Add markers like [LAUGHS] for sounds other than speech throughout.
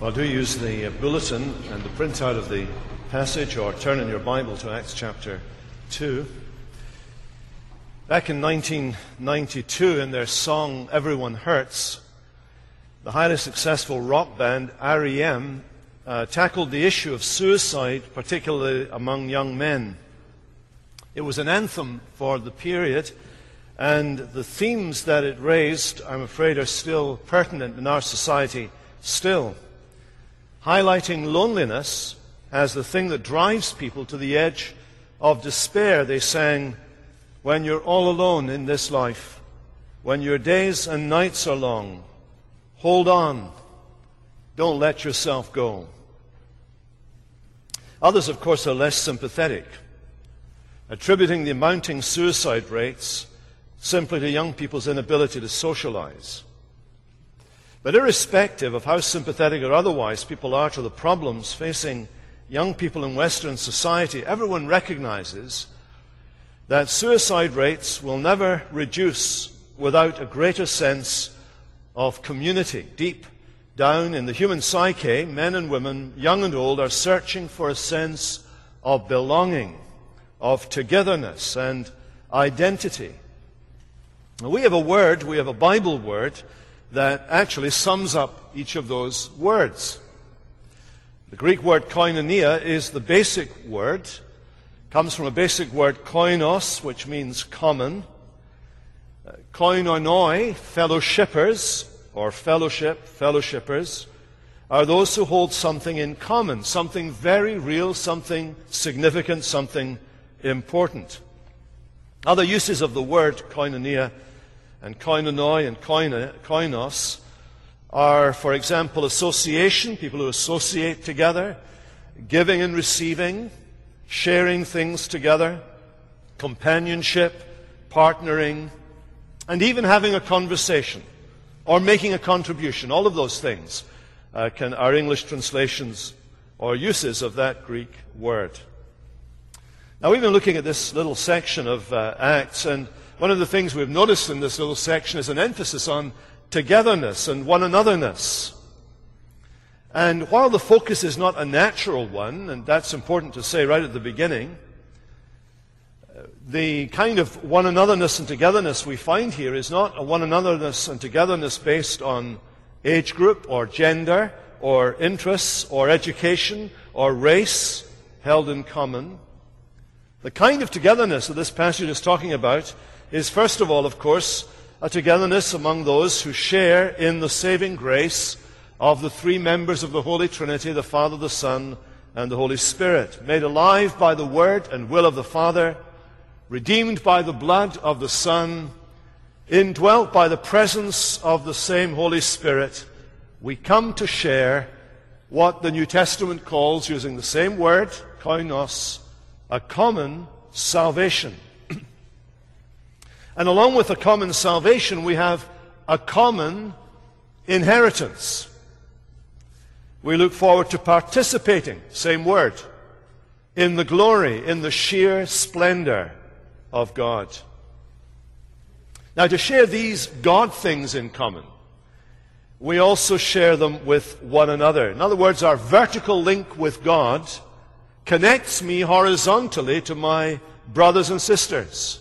Well, do use the uh, bulletin and the printout of the passage or turn in your Bible to Acts chapter 2. Back in 1992, in their song Everyone Hurts, the highly successful rock band REM uh, tackled the issue of suicide, particularly among young men. It was an anthem for the period, and the themes that it raised, I'm afraid, are still pertinent in our society still highlighting loneliness as the thing that drives people to the edge of despair. They sang, When you're all alone in this life, when your days and nights are long, hold on, don't let yourself go. Others, of course, are less sympathetic, attributing the mounting suicide rates simply to young people's inability to socialize. But irrespective of how sympathetic or otherwise people are to the problems facing young people in Western society, everyone recognizes that suicide rates will never reduce without a greater sense of community. Deep down in the human psyche, men and women, young and old, are searching for a sense of belonging, of togetherness and identity. We have a word, we have a Bible word that actually sums up each of those words. The Greek word koinonia is the basic word, comes from a basic word koinos, which means common. Uh, koinonoi, fellowshippers, or fellowship, fellowshippers, are those who hold something in common, something very real, something significant, something important. Other uses of the word koinonia and koinonoi and koinos are, for example, association, people who associate together, giving and receiving, sharing things together, companionship, partnering, and even having a conversation or making a contribution. All of those things uh, can, are English translations or uses of that Greek word. Now, we've been looking at this little section of uh, Acts, and one of the things we've noticed in this little section is an emphasis on togetherness and one anotherness. And while the focus is not a natural one, and that's important to say right at the beginning, the kind of one anotherness and togetherness we find here is not a one anotherness and togetherness based on age group or gender or interests or education or race held in common. The kind of togetherness that this passage is talking about is, first of all, of course, a togetherness among those who share in the saving grace of the three members of the Holy Trinity, the Father, the Son, and the Holy Spirit, made alive by the Word and will of the Father, redeemed by the blood of the Son, indwelt by the presence of the same Holy Spirit, we come to share what the New Testament calls, using the same word, koinos, a common salvation. And along with a common salvation, we have a common inheritance. We look forward to participating, same word, in the glory, in the sheer splendor of God. Now, to share these God things in common, we also share them with one another. In other words, our vertical link with God connects me horizontally to my brothers and sisters.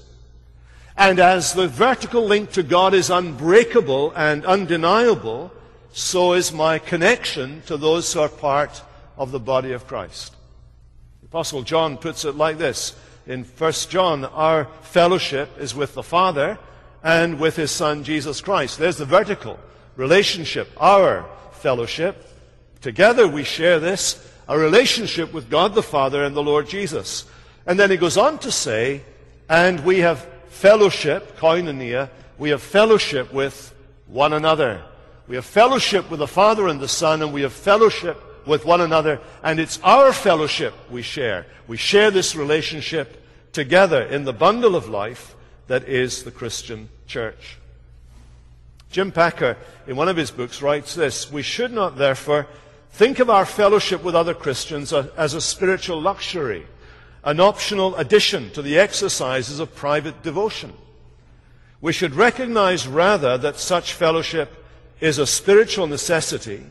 And as the vertical link to God is unbreakable and undeniable, so is my connection to those who are part of the body of Christ. The Apostle John puts it like this in 1 John Our fellowship is with the Father and with his Son Jesus Christ. There's the vertical relationship, our fellowship. Together we share this, a relationship with God the Father and the Lord Jesus. And then he goes on to say, and we have fellowship, koinonia, we have fellowship with one another. We have fellowship with the Father and the Son, and we have fellowship with one another, and it's our fellowship we share. We share this relationship together in the bundle of life that is the Christian church. Jim Packer, in one of his books, writes this We should not, therefore, think of our fellowship with other Christians as a spiritual luxury an optional addition to the exercises of private devotion. We should recognize rather that such fellowship is a spiritual necessity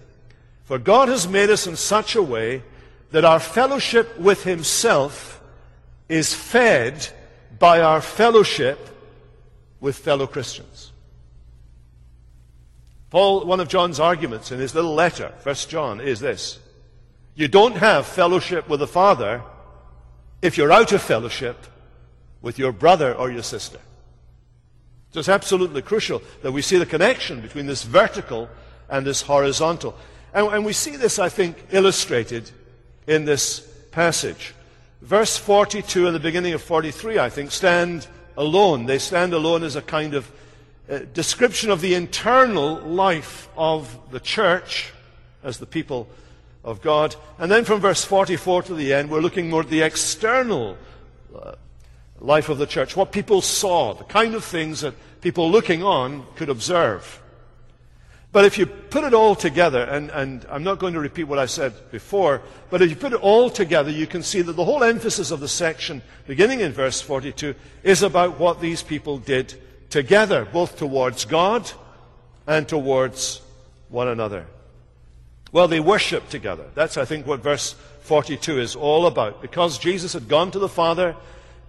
For God has made us in such a way that our fellowship with Himself is fed by our fellowship with fellow Christians. Paul, one of John's arguments in his little letter, 1 John, is this. You don't have fellowship with the Father if you're out of fellowship with your brother or your sister. So it's absolutely crucial that we see the connection between this vertical and this horizontal. And, and we see this, I think, illustrated in this passage. Verse 42 and the beginning of 43, I think, stand alone. They stand alone as a kind of uh, description of the internal life of the church as the people of God. And then from verse 44 to the end, we're looking more at the external uh, life of the church, what people saw, the kind of things that people looking on could observe. But if you put it all together, and, and, I'm not going to repeat what I said before, but if you put it all together, you can see that the whole emphasis of the section, beginning in verse 42, is about what these people did together, both towards God and towards one another. Well, they worshiped together. That's, I think, what verse 42 is all about. Because Jesus had gone to the Father,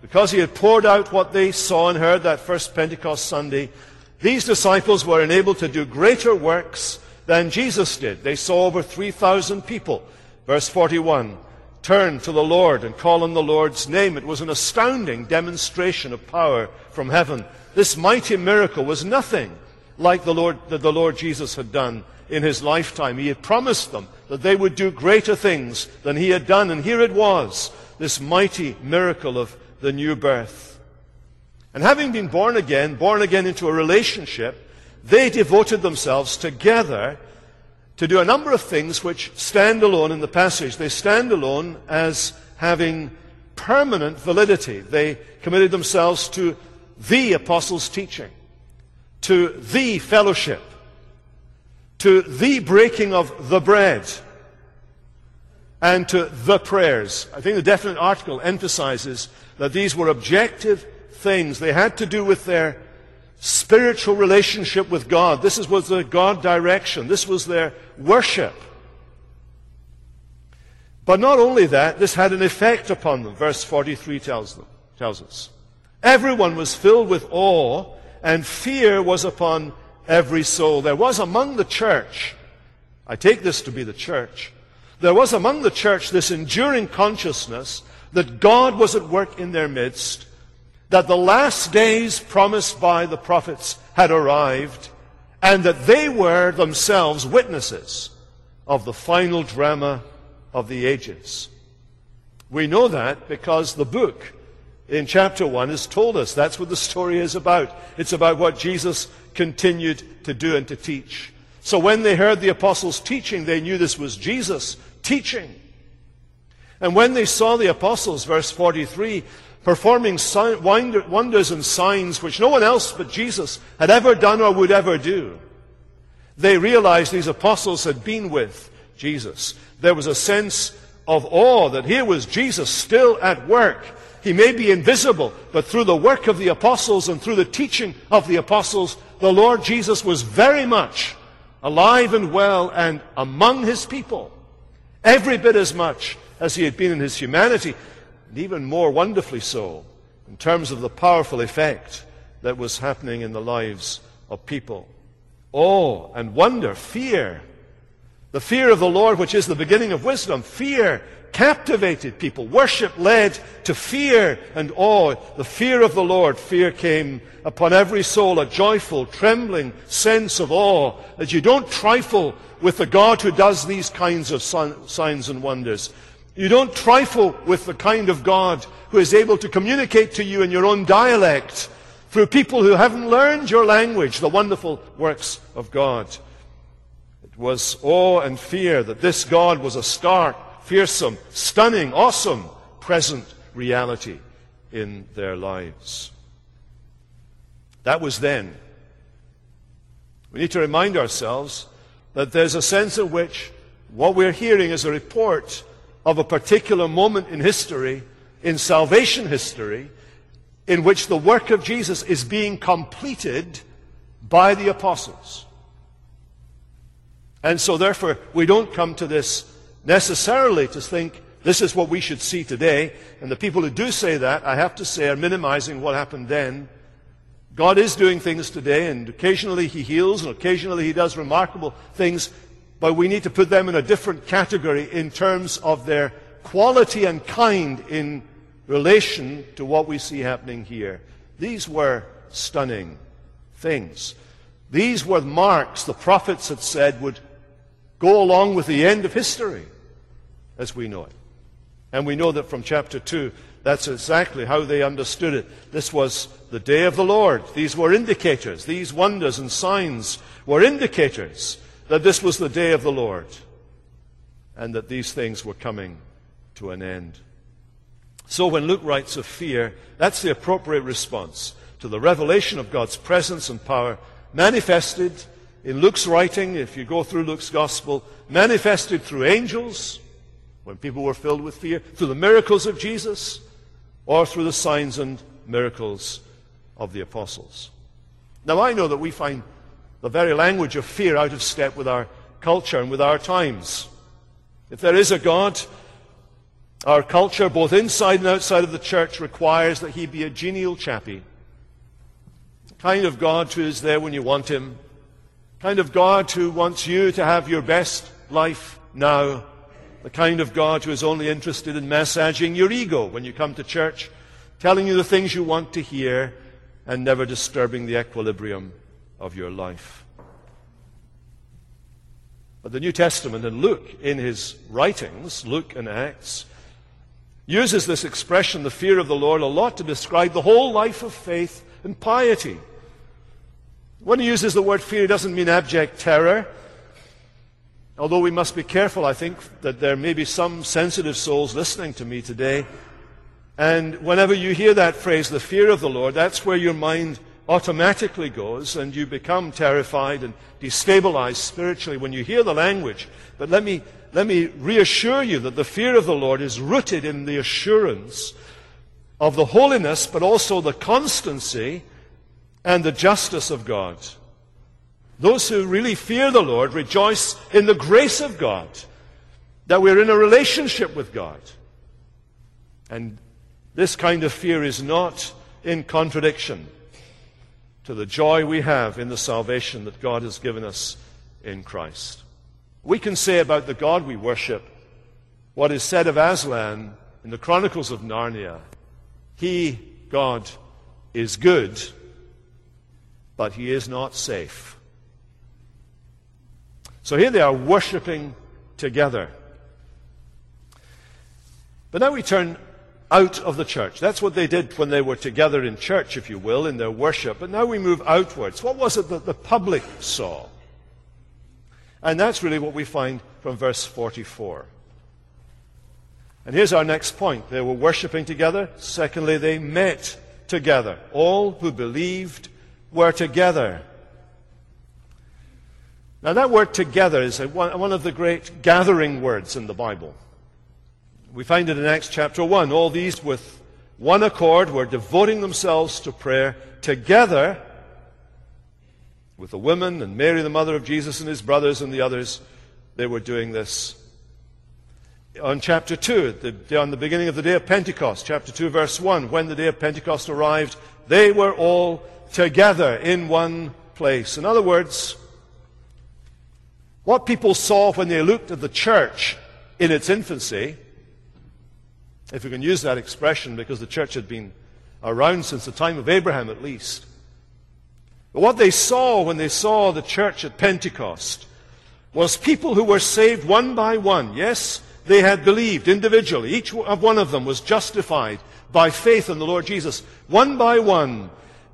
because he had poured out what they saw and heard that first Pentecost Sunday, these disciples were enabled to do greater works than Jesus did. They saw over 3,000 people. Verse 41 turn to the Lord and call on the Lord's name. It was an astounding demonstration of power from heaven. This mighty miracle was nothing like the Lord, that the Lord Jesus had done in his lifetime. He had promised them that they would do greater things than he had done. And here it was, this mighty miracle of the new birth. And having been born again, born again into a relationship, they devoted themselves together to do a number of things which stand alone in the passage. They stand alone as having permanent validity. They committed themselves to the apostles' teaching, to the fellowship, to the breaking of the bread, and to the prayers. I think the definite article emphasizes that these were objective things. They had to do with their spiritual relationship with God. This was the God direction. This was their worship. But not only that, this had an effect upon them. Verse 43 tells, them, tells us. Everyone was filled with awe, and fear was upon every soul. There was among the church, I take this to be the church, there was among the church this enduring consciousness that God was at work in their midst, that the last days promised by the prophets had arrived, and that they were themselves witnesses of the final drama of the ages. We know that because the book in chapter 1 has told us that's what the story is about. It's about what Jesus continued to do and to teach. So when they heard the apostles teaching, they knew this was Jesus teaching. And when they saw the apostles, verse 43, performing wonders and signs which no one else but Jesus had ever done or would ever do. They realized these apostles had been with Jesus. There was a sense of awe that here was Jesus still at work. He may be invisible, but through the work of the apostles and through the teaching of the apostles, the Lord Jesus was very much alive and well and among his people, every bit as much as he had been in his humanity and even more wonderfully so in terms of the powerful effect that was happening in the lives of people. Awe and wonder, fear. The fear of the Lord, which is the beginning of wisdom, fear captivated people. Worship led to fear and awe. The fear of the Lord, fear came upon every soul, a joyful, trembling sense of awe that you don't trifle with the God who does these kinds of signs and wonders. You don't trifle with the kind of God who is able to communicate to you in your own dialect through people who haven't learned your language, the wonderful works of God. It was awe and fear that this God was a stark, fearsome, stunning, awesome, present reality in their lives. That was then. We need to remind ourselves that there's a sense in which what we're hearing is a report of a particular moment in history, in salvation history, in which the work of Jesus is being completed by the apostles. And so, therefore, we don't come to this necessarily to think this is what we should see today. And the people who do say that, I have to say, are minimizing what happened then. God is doing things today, and occasionally He heals, and occasionally He does remarkable things, but we need to put them in a different category in terms of their quality and kind in relation to what we see happening here. These were stunning things. These were marks the prophets had said would go along with the end of history as we know it. And we know that from chapter 2, that's exactly how they understood it. This was the day of the Lord. These were indicators. These wonders and signs were indicators that this was the day of the Lord and that these things were coming to an end. So when Luke writes of fear, that's the appropriate response to the revelation of God's presence and power manifested in Luke's writing, if you go through Luke's gospel, manifested through angels, when people were filled with fear, through the miracles of Jesus, or through the signs and miracles of the apostles. Now, I know that we find the very language of fear out of step with our culture and with our times. If there is a God, our culture, both inside and outside of the church, requires that he be a genial chappie. Kind of God who is there when you want him. Kind of God who wants you to have your best life now. The kind of God who is only interested in massaging your ego when you come to church, telling you the things you want to hear, and never disturbing the equilibrium of your life. But the New Testament and Luke, in his writings, Luke and Acts, uses this expression, the fear of the Lord, a lot to describe the whole life of faith and piety. When he uses the word fear, he doesn't mean abject terror. Although we must be careful, I think, that there may be some sensitive souls listening to me today. And whenever you hear that phrase, the fear of the Lord, that's where your mind automatically goes and you become terrified and destabilized spiritually when you hear the language. But let me, let me reassure you that the fear of the Lord is rooted in the assurance of the holiness, but also the constancy and the justice of God. Those who really fear the Lord rejoice in the grace of God, that we're in a relationship with God. And this kind of fear is not in contradiction to the joy we have in the salvation that God has given us in Christ. We can say about the God we worship what is said of Aslan in the Chronicles of Narnia. He, God, is good, but he is not safe. So here they are worshipping together. But now we turn out of the church. That's what they did when they were together in church, if you will, in their worship. But now we move outwards. What was it that the public saw? And that's really what we find from verse 44. And here's our next point. They were worshipping together. Secondly, they met together. All who believed were together. Now, that word together is one of the great gathering words in the Bible. We find it in Acts chapter 1. All these with one accord were devoting themselves to prayer together with the women and Mary, the mother of Jesus, and his brothers and the others. They were doing this. On chapter 2, the, on the beginning of the day of Pentecost, chapter 2, verse 1, when the day of Pentecost arrived, they were all together in one place. In other words, what people saw when they looked at the church in its infancy, if we can use that expression because the church had been around since the time of Abraham at least. But what they saw when they saw the church at Pentecost was people who were saved one by one. Yes, they had believed individually. Each of one of them was justified by faith in the Lord Jesus, one by one.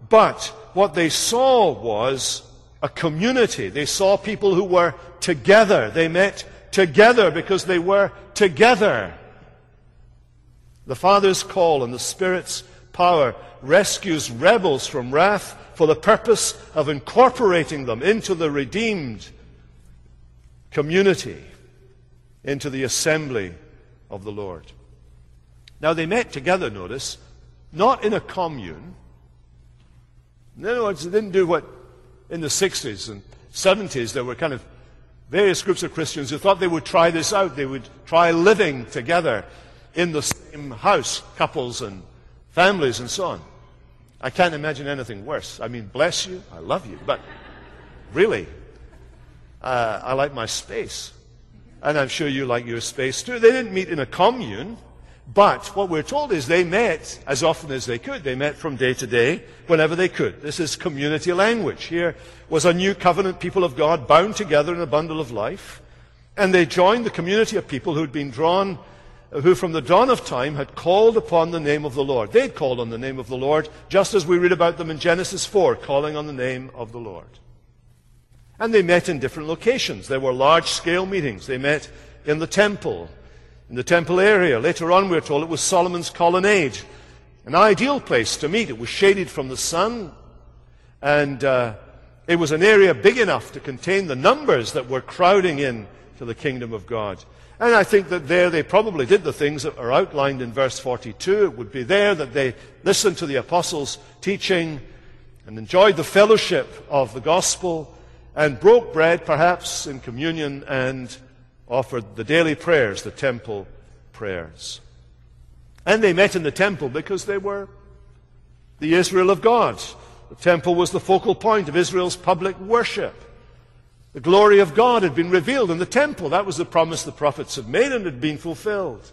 But what they saw was a community. They saw people who were together. They met together because they were together. The Father's call and the Spirit's power rescues rebels from wrath for the purpose of incorporating them into the redeemed community, into the assembly of the Lord. Now, they met together, notice, not in a commune. In other words, they didn't do what in the 60s and 70s, there were kind of various groups of Christians who thought they would try this out. They would try living together in the same house, couples and families and so on. I can't imagine anything worse. I mean, bless you, I love you, but really, uh, I like my space. And I'm sure you like your space too. They didn't meet in a commune. But what we're told is they met as often as they could. They met from day to day whenever they could. This is community language. Here was a new covenant people of God bound together in a bundle of life. And they joined the community of people who'd been drawn, who from the dawn of time had called upon the name of the Lord. They'd called on the name of the Lord, just as we read about them in Genesis 4, calling on the name of the Lord. And they met in different locations. There were large scale meetings. They met in the temple in the temple area. Later on, we're told it was Solomon's colonnade, an ideal place to meet. It was shaded from the sun, and uh, it was an area big enough to contain the numbers that were crowding in to the kingdom of God. And I think that there they probably did the things that are outlined in verse 42. It would be there that they listened to the apostles' teaching and enjoyed the fellowship of the gospel and broke bread, perhaps in communion, and offered the daily prayers, the temple prayers. And they met in the temple because they were the Israel of God. The temple was the focal point of Israel's public worship. The glory of God had been revealed in the temple. That was the promise the prophets had made and had been fulfilled.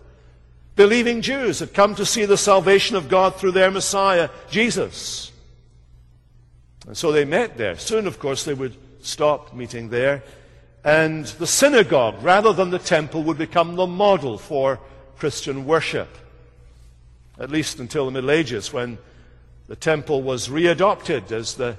Believing Jews had come to see the salvation of God through their Messiah, Jesus. And so they met there. Soon, of course, they would stop meeting there and the synagogue, rather than the temple, would become the model for Christian worship. At least until the Middle Ages, when the temple was readopted as the,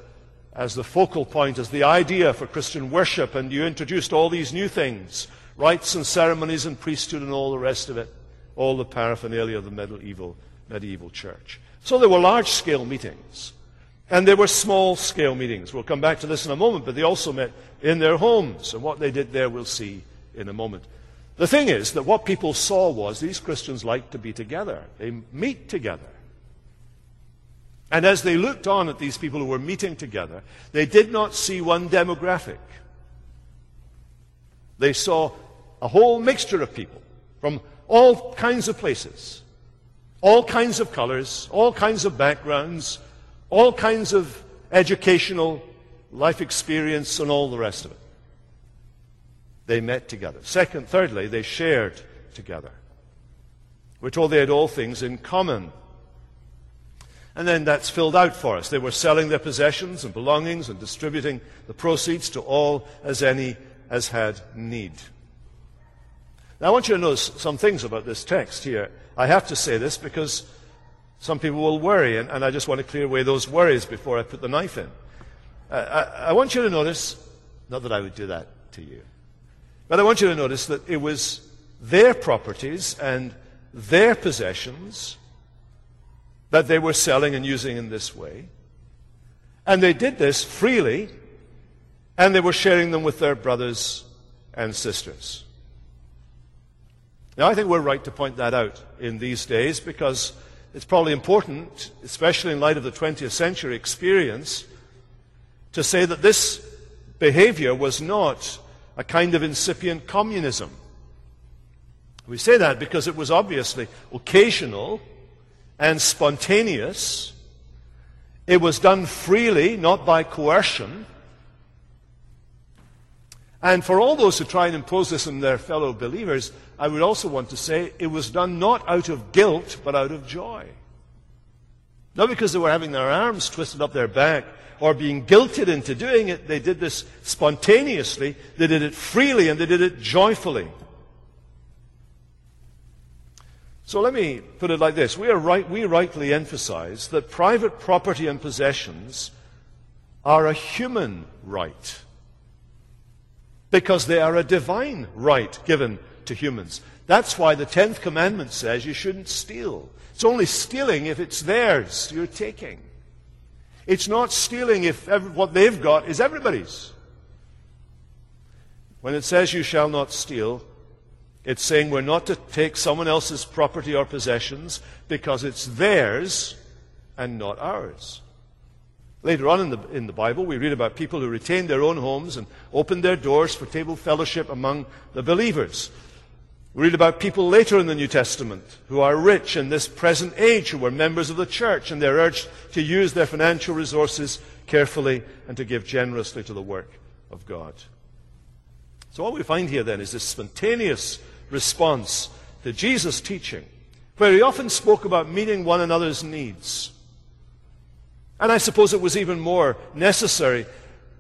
as the focal point, as the idea for Christian worship, and you introduced all these new things rites and ceremonies and priesthood and all the rest of it, all the paraphernalia of the medieval, medieval church. So there were large scale meetings. And there were small scale meetings. We'll come back to this in a moment, but they also met in their homes. And what they did there, we'll see in a moment. The thing is that what people saw was these Christians liked to be together, they meet together. And as they looked on at these people who were meeting together, they did not see one demographic. They saw a whole mixture of people from all kinds of places, all kinds of colors, all kinds of backgrounds, all kinds of educational life experience and all the rest of it. They met together. Second, thirdly, they shared together. We're told they had all things in common. And then that's filled out for us. They were selling their possessions and belongings and distributing the proceeds to all as any as had need. Now, I want you to notice some things about this text here. I have to say this because some people will worry, and, and I just want to clear away those worries before I put the knife in. Uh, I, I want you to notice, not that I would do that to you, but I want you to notice that it was their properties and their possessions that they were selling and using in this way. And they did this freely, and they were sharing them with their brothers and sisters. Now, I think we're right to point that out in these days because it's probably important, especially in light of the 20th century experience, to say that this behavior was not a kind of incipient communism. We say that because it was obviously occasional and spontaneous. It was done freely, not by coercion. And for all those who try and impose this on their fellow believers, I would also want to say it was done not out of guilt, but out of joy. Not because they were having their arms twisted up their back or being guilted into doing it. They did this spontaneously. They did it freely and they did it joyfully. So let me put it like this. We, right, we rightly emphasize that private property and possessions are a human right because they are a divine right given to humans. That's why the 10th commandment says you shouldn't steal. It's only stealing if it's theirs you're taking. It's not stealing if every, what they've got is everybody's. When it says you shall not steal, it's saying we're not to take someone else's property or possessions because it's theirs and not ours. Later on in the, in the Bible, we read about people who retained their own homes and opened their doors for table fellowship among the believers. We read about people later in the New Testament who are rich in this present age, who were members of the church, and they're urged to use their financial resources carefully and to give generously to the work of God. So, what we find here then is this spontaneous response to Jesus' teaching, where he often spoke about meeting one another's needs. And I suppose it was even more necessary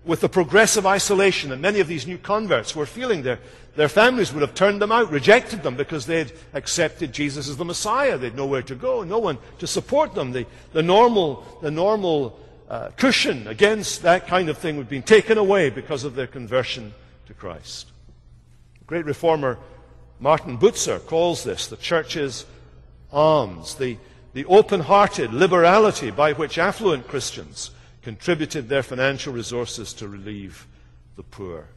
with the progressive isolation that many of these new converts were feeling. Their, their families would have turned them out, rejected them because they'd accepted Jesus as the Messiah. They'd nowhere to go, no one to support them. The, the normal, the normal uh, cushion against that kind of thing would be taken away because of their conversion to Christ. The great reformer Martin Bucer calls this the church's alms, the, the open hearted liberality by which affluent Christians contributed their financial resources to relieve the poor.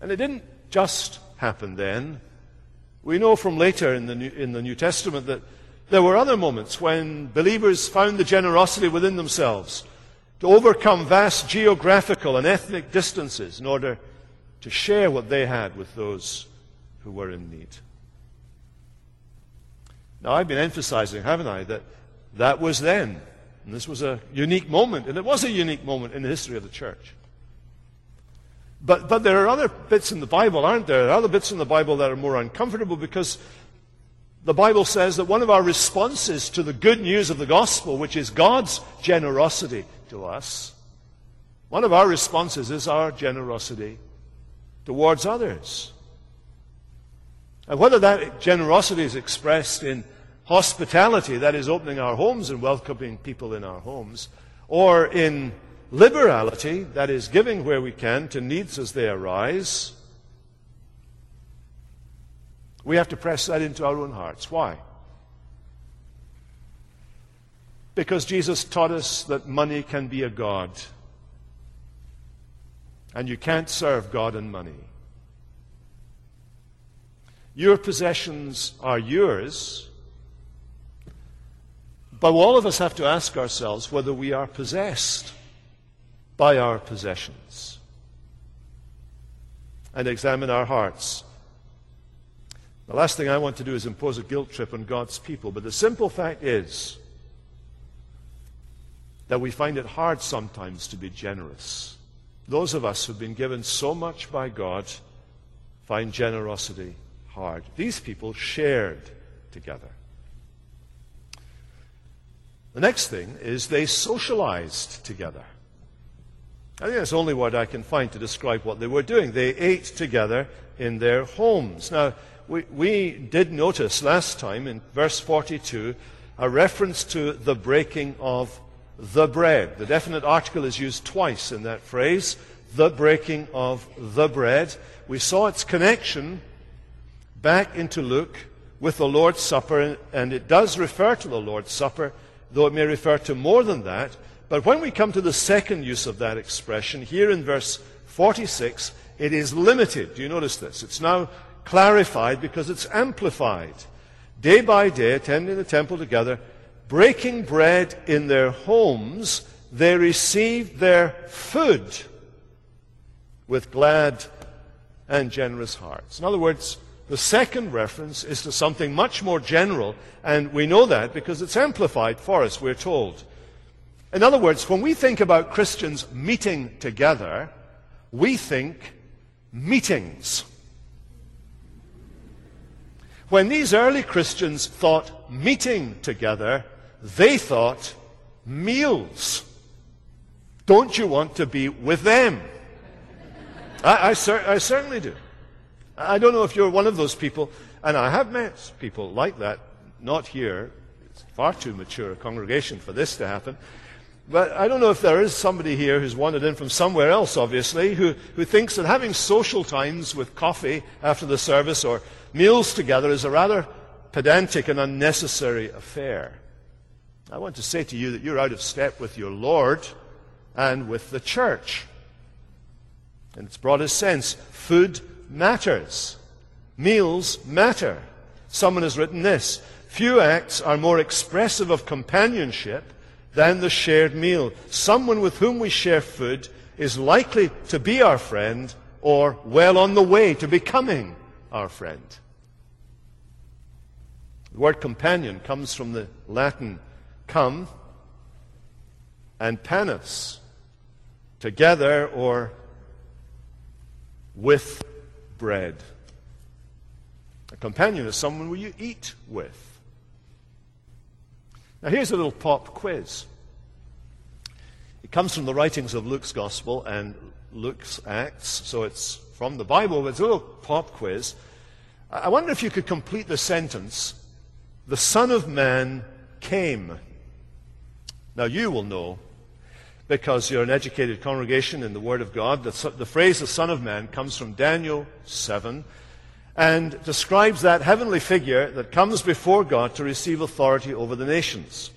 And it didn't just happen then. We know from later in the New, in the New Testament that there were other moments when believers found the generosity within themselves to overcome vast geographical and ethnic distances in order to share what they had with those who were in need. Now, I've been emphasizing, haven't I, that that was then. And this was a unique moment, and it was a unique moment in the history of the church. But, but there are other bits in the Bible, aren't there? There are other bits in the Bible that are more uncomfortable because the Bible says that one of our responses to the good news of the gospel, which is God's generosity to us, one of our responses is our generosity towards others. And whether that generosity is expressed in hospitality, that is, opening our homes and welcoming people in our homes, or in liberality, that is, giving where we can to needs as they arise, we have to press that into our own hearts. Why? Because Jesus taught us that money can be a God. And you can't serve God and money. Your possessions are yours. But all of us have to ask ourselves whether we are possessed by our possessions and examine our hearts. The last thing I want to do is impose a guilt trip on God's people, but the simple fact is that we find it hard sometimes to be generous. Those of us who've been given so much by God find generosity hard. These people shared together. The next thing is they socialized together. I think that's the only word I can find to describe what they were doing. They ate together in their homes. Now, we, we did notice last time in verse 42 a reference to the breaking of the bread. The definite article is used twice in that phrase, the breaking of the bread. We saw its connection back into Luke with the Lord's Supper, and it does refer to the Lord's Supper, though it may refer to more than that. But when we come to the second use of that expression, here in verse 46, it is limited. Do you notice this? It's now clarified because it's amplified. Day by day, attending the temple together, breaking bread in their homes, they received their food with glad and generous hearts. In other words, the second reference is to something much more general, and we know that because it's amplified for us, we're told. In other words, when we think about Christians meeting together, we think meetings. When these early Christians thought meeting together, they thought meals. Don't you want to be with them? I, I, cer- I certainly do. I don't know if you're one of those people, and I have met people like that, not here. It's far too mature a congregation for this to happen. But I don't know if there is somebody here who's wandered in from somewhere else, obviously, who, who thinks that having social times with coffee after the service or meals together is a rather pedantic and unnecessary affair. I want to say to you that you're out of step with your Lord and with the church. In its broadest sense, food matters. Meals matter. Someone has written this Few acts are more expressive of companionship than the shared meal. Someone with whom we share food is likely to be our friend or well on the way to becoming our friend. The word companion comes from the Latin come and panis, together or with bread. A companion is someone you eat with. Now, here's a little pop quiz. It comes from the writings of Luke's Gospel and Luke's Acts, so it's from the Bible, but it's a little pop quiz. I wonder if you could complete the sentence The Son of Man came. Now, you will know, because you're an educated congregation in the Word of God, that the phrase the Son of Man comes from Daniel 7 and describes that heavenly figure that comes before God to receive authority over the nations.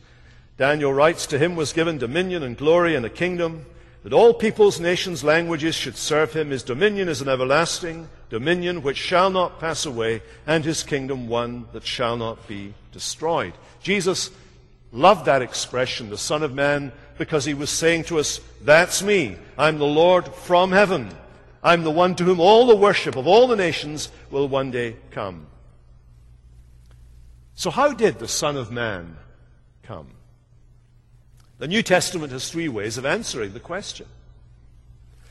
Daniel writes, To him was given dominion and glory and a kingdom, that all peoples, nations, languages should serve him. His dominion is an everlasting dominion which shall not pass away, and his kingdom one that shall not be destroyed. Jesus loved that expression, the Son of Man, because he was saying to us, That's me. I'm the Lord from heaven. I'm the one to whom all the worship of all the nations will one day come. So, how did the Son of Man come? The New Testament has three ways of answering the question.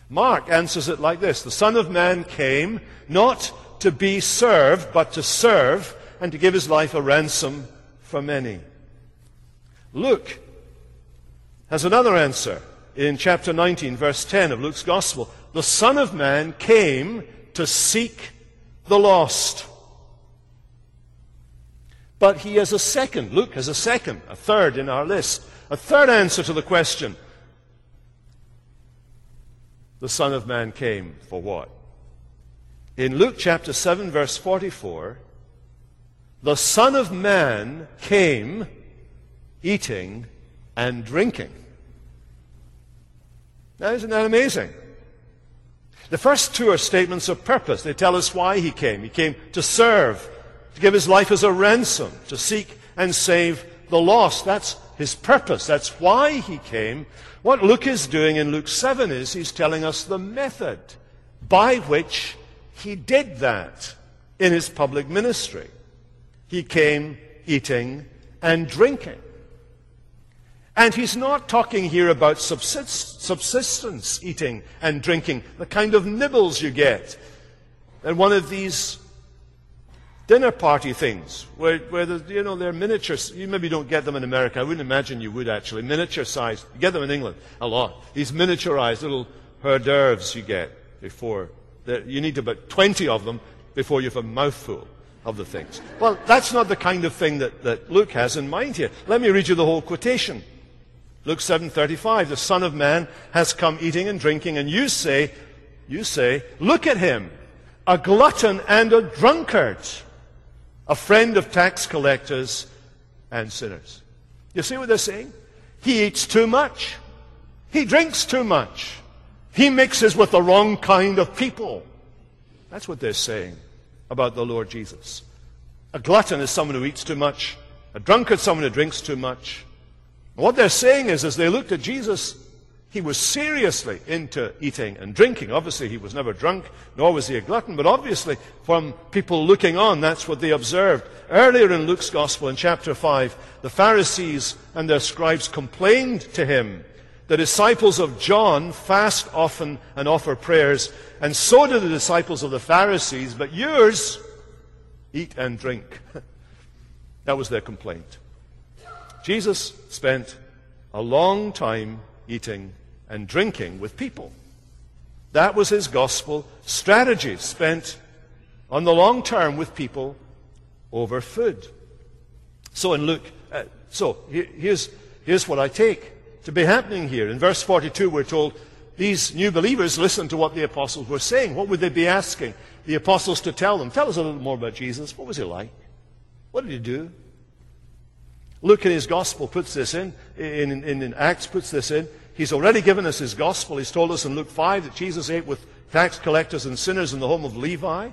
Mark answers it like this The Son of Man came not to be served, but to serve and to give his life a ransom for many. Luke has another answer in chapter 19, verse 10 of Luke's Gospel the Son of Man came to seek the lost. But he has a second, Luke has a second, a third in our list, a third answer to the question. The Son of Man came for what? In Luke chapter 7, verse 44, the Son of Man came eating and drinking. Now, isn't that amazing? The first two are statements of purpose. They tell us why he came. He came to serve, to give his life as a ransom, to seek and save the lost. That's his purpose. That's why he came. What Luke is doing in Luke 7 is he's telling us the method by which he did that in his public ministry. He came eating and drinking. And he's not talking here about subsistence eating and drinking, the kind of nibbles you get at one of these dinner party things where, where you know, they're miniature. You maybe don't get them in America. I wouldn't imagine you would actually. Miniature sized. You get them in England a lot. These miniaturized little hors d'oeuvres you get before. You need about 20 of them before you have a mouthful of the things. Well, that's not the kind of thing that, that Luke has in mind here. Let me read you the whole quotation. Luke 7:35 the son of man has come eating and drinking and you say you say look at him a glutton and a drunkard a friend of tax collectors and sinners. You see what they're saying? He eats too much. He drinks too much. He mixes with the wrong kind of people. That's what they're saying about the Lord Jesus. A glutton is someone who eats too much. A drunkard is someone who drinks too much what they're saying is, as they looked at Jesus, he was seriously into eating and drinking. Obviously, he was never drunk, nor was he a glutton, but obviously, from people looking on, that's what they observed. Earlier in Luke's Gospel, in chapter 5, the Pharisees and their scribes complained to him. The disciples of John fast often and offer prayers, and so do the disciples of the Pharisees, but yours eat and drink. [LAUGHS] that was their complaint. Jesus spent a long time eating and drinking with people. That was his gospel strategy, spent on the long term with people over food. So in Luke, uh, so here's, here's what I take to be happening here. In verse 42, we're told these new believers listened to what the apostles were saying. What would they be asking the apostles to tell them? Tell us a little more about Jesus. What was he like? What did he do? Luke in his gospel puts this in, in, in, in, Acts puts this in. He's already given us his gospel. He's told us in Luke 5 that Jesus ate with tax collectors and sinners in the home of Levi.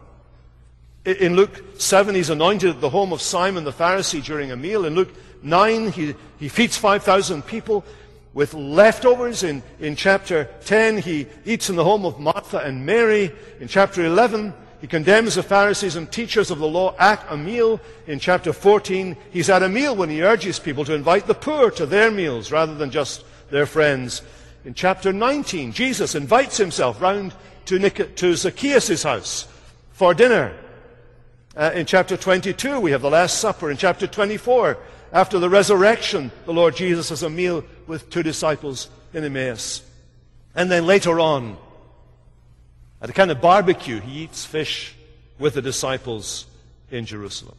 In Luke 7, he's anointed at the home of Simon the Pharisee during a meal. In Luke 9, he, he feeds 5,000 people with leftovers. In, in chapter 10, he eats in the home of Martha and Mary. In chapter 11, he condemns the Pharisees and teachers of the law at a meal. In chapter 14, he's at a meal when he urges people to invite the poor to their meals rather than just their friends. In chapter 19, Jesus invites himself round to, Nic- to Zacchaeus' house for dinner. Uh, in chapter 22, we have the Last Supper. In chapter 24, after the resurrection, the Lord Jesus has a meal with two disciples in Emmaus. And then later on, at a kind of barbecue, he eats fish with the disciples in Jerusalem.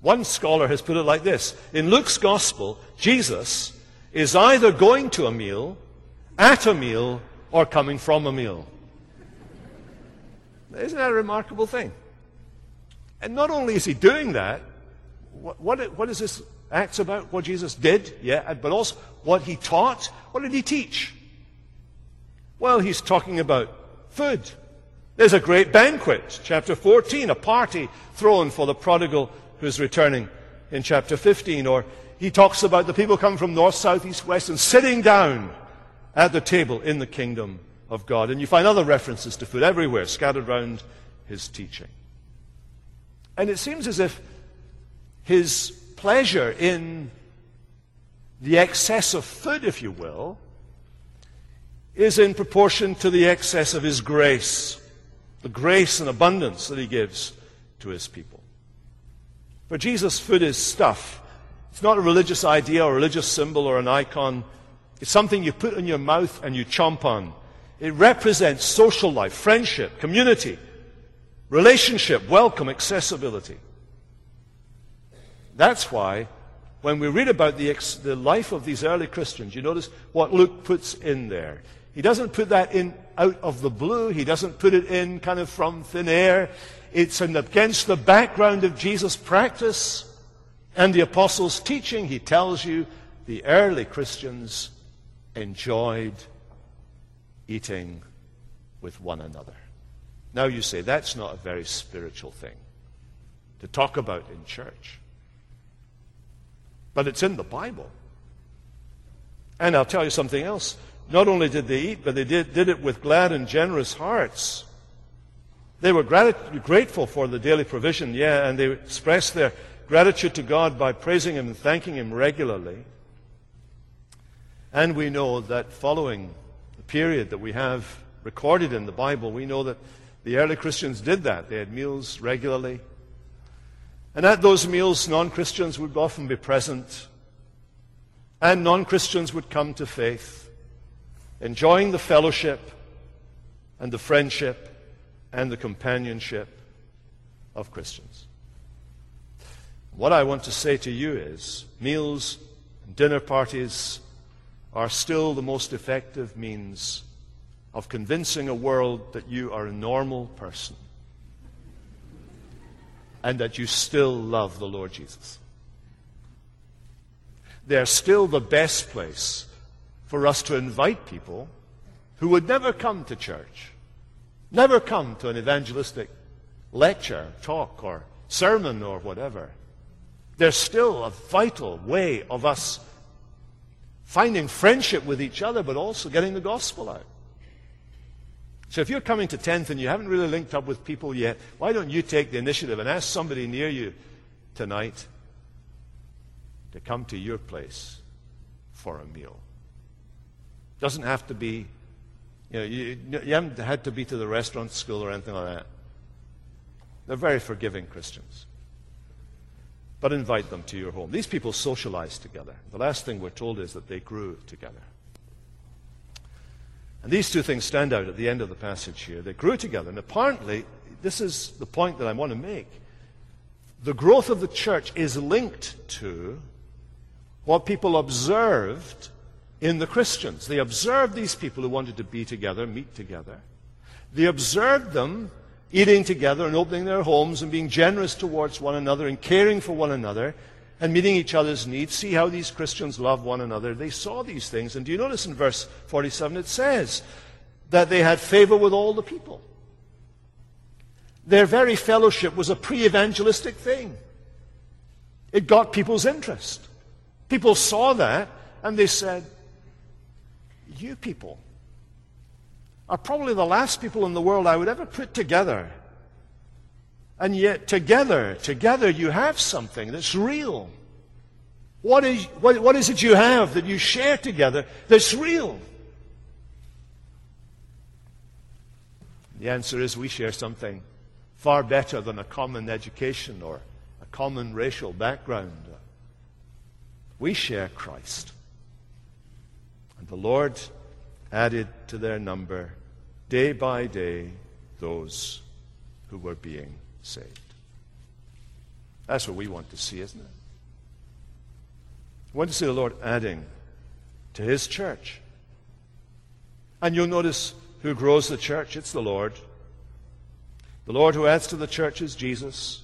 One scholar has put it like this In Luke's gospel, Jesus is either going to a meal, at a meal, or coming from a meal. Isn't that a remarkable thing? And not only is he doing that, what, what, what is this Acts about what Jesus did? Yeah, but also what he taught. What did he teach? Well, he's talking about food. There's a great banquet, chapter 14, a party thrown for the prodigal who's returning in chapter 15. Or he talks about the people coming from north, south, east, west and sitting down at the table in the kingdom of God. And you find other references to food everywhere scattered around his teaching. And it seems as if his pleasure in the excess of food, if you will, is in proportion to the excess of His grace, the grace and abundance that He gives to His people. For Jesus, food is stuff. It's not a religious idea or a religious symbol or an icon. It's something you put in your mouth and you chomp on. It represents social life, friendship, community, relationship, welcome, accessibility. That's why when we read about the, the life of these early Christians, you notice what Luke puts in there. He doesn't put that in out of the blue. He doesn't put it in kind of from thin air. It's against the background of Jesus' practice and the apostles' teaching. He tells you the early Christians enjoyed eating with one another. Now you say that's not a very spiritual thing to talk about in church. But it's in the Bible. And I'll tell you something else. Not only did they eat, but they did, did it with glad and generous hearts. They were grat- grateful for the daily provision, yeah, and they expressed their gratitude to God by praising Him and thanking Him regularly. And we know that following the period that we have recorded in the Bible, we know that the early Christians did that. They had meals regularly. And at those meals, non Christians would often be present. And non Christians would come to faith, enjoying the fellowship and the friendship and the companionship of Christians. What I want to say to you is meals and dinner parties are still the most effective means of convincing a world that you are a normal person and that you still love the Lord Jesus. They're still the best place for us to invite people who would never come to church, never come to an evangelistic lecture, talk, or sermon, or whatever. They're still a vital way of us finding friendship with each other, but also getting the gospel out. So if you're coming to 10th and you haven't really linked up with people yet, why don't you take the initiative and ask somebody near you tonight to come to your place for a meal? Doesn't have to be, you know, you, you haven't had to be to the restaurant school or anything like that. They're very forgiving Christians. But invite them to your home. These people socialized together. The last thing we're told is that they grew together. And these two things stand out at the end of the passage here. They grew together. And apparently, this is the point that I want to make. The growth of the church is linked to what people observed in the Christians. They observed these people who wanted to be together, meet together. They observed them eating together and opening their homes and being generous towards one another and caring for one another and meeting each other's needs. See how these Christians love one another. They saw these things. And do you notice in verse 47 it says that they had favor with all the people? Their very fellowship was a pre evangelistic thing, it got people's interest. People saw that and they said, You people are probably the last people in the world I would ever put together. And yet, together, together, you have something that's real. What is, what, what is it you have that you share together that's real? The answer is we share something far better than a common education or a common racial background. We share Christ. And the Lord added to their number day by day those who were being saved. That's what we want to see, isn't it? We want to see the Lord adding to his church. And you'll notice who grows the church? It's the Lord. The Lord who adds to the church is Jesus,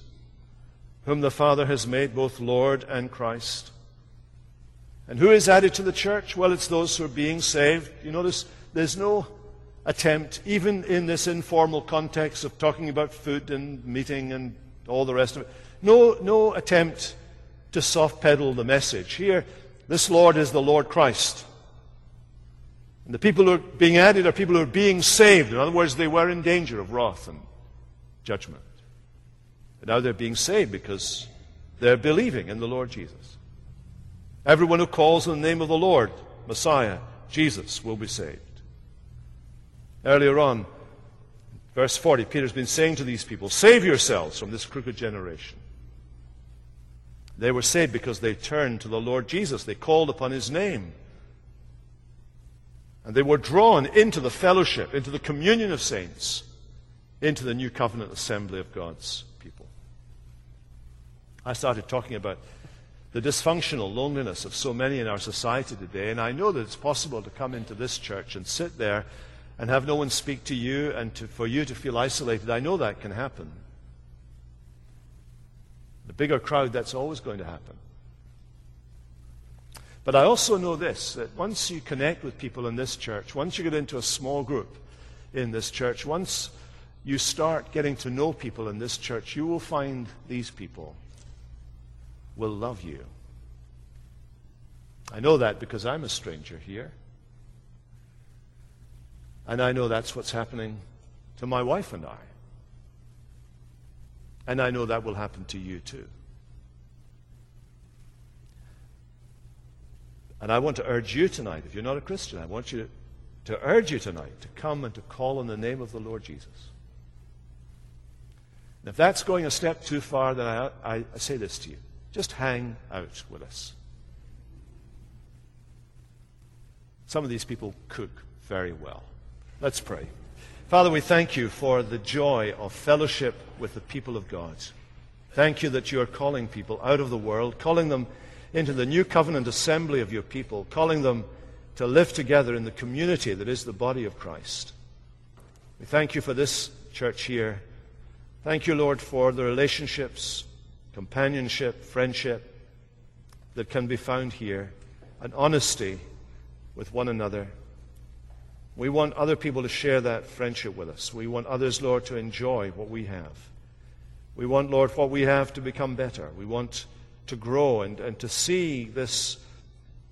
whom the Father has made both Lord and Christ. And who is added to the church? Well, it's those who are being saved. You notice there's no attempt, even in this informal context of talking about food and meeting and all the rest of it, no, no attempt to soft pedal the message. Here, this Lord is the Lord Christ. And the people who are being added are people who are being saved. In other words, they were in danger of wrath and judgment. And now they're being saved because they're believing in the Lord Jesus. Everyone who calls on the name of the Lord, Messiah, Jesus, will be saved. Earlier on, verse 40, Peter's been saying to these people, Save yourselves from this crooked generation. They were saved because they turned to the Lord Jesus. They called upon his name. And they were drawn into the fellowship, into the communion of saints, into the new covenant assembly of God's people. I started talking about the dysfunctional loneliness of so many in our society today, and I know that it's possible to come into this church and sit there and have no one speak to you and to, for you to feel isolated. I know that can happen. The bigger crowd, that's always going to happen. But I also know this that once you connect with people in this church, once you get into a small group in this church, once you start getting to know people in this church, you will find these people will love you. I know that because I'm a stranger here. And I know that's what's happening to my wife and I. And I know that will happen to you too. And I want to urge you tonight, if you're not a Christian, I want you to, to urge you tonight to come and to call on the name of the Lord Jesus. And if that's going a step too far, then I, I, I say this to you just hang out with us. Some of these people cook very well. Let's pray. Father, we thank you for the joy of fellowship with the people of God. Thank you that you are calling people out of the world, calling them into the new covenant assembly of your people, calling them to live together in the community that is the body of Christ. We thank you for this church here. Thank you, Lord, for the relationships, companionship, friendship that can be found here, and honesty with one another. We want other people to share that friendship with us. We want others, Lord, to enjoy what we have. We want, Lord, what we have to become better. We want to grow and, and to see this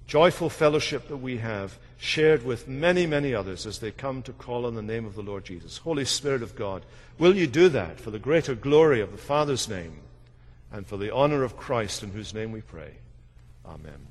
joyful fellowship that we have shared with many, many others as they come to call on the name of the Lord Jesus. Holy Spirit of God, will you do that for the greater glory of the Father's name and for the honor of Christ in whose name we pray? Amen.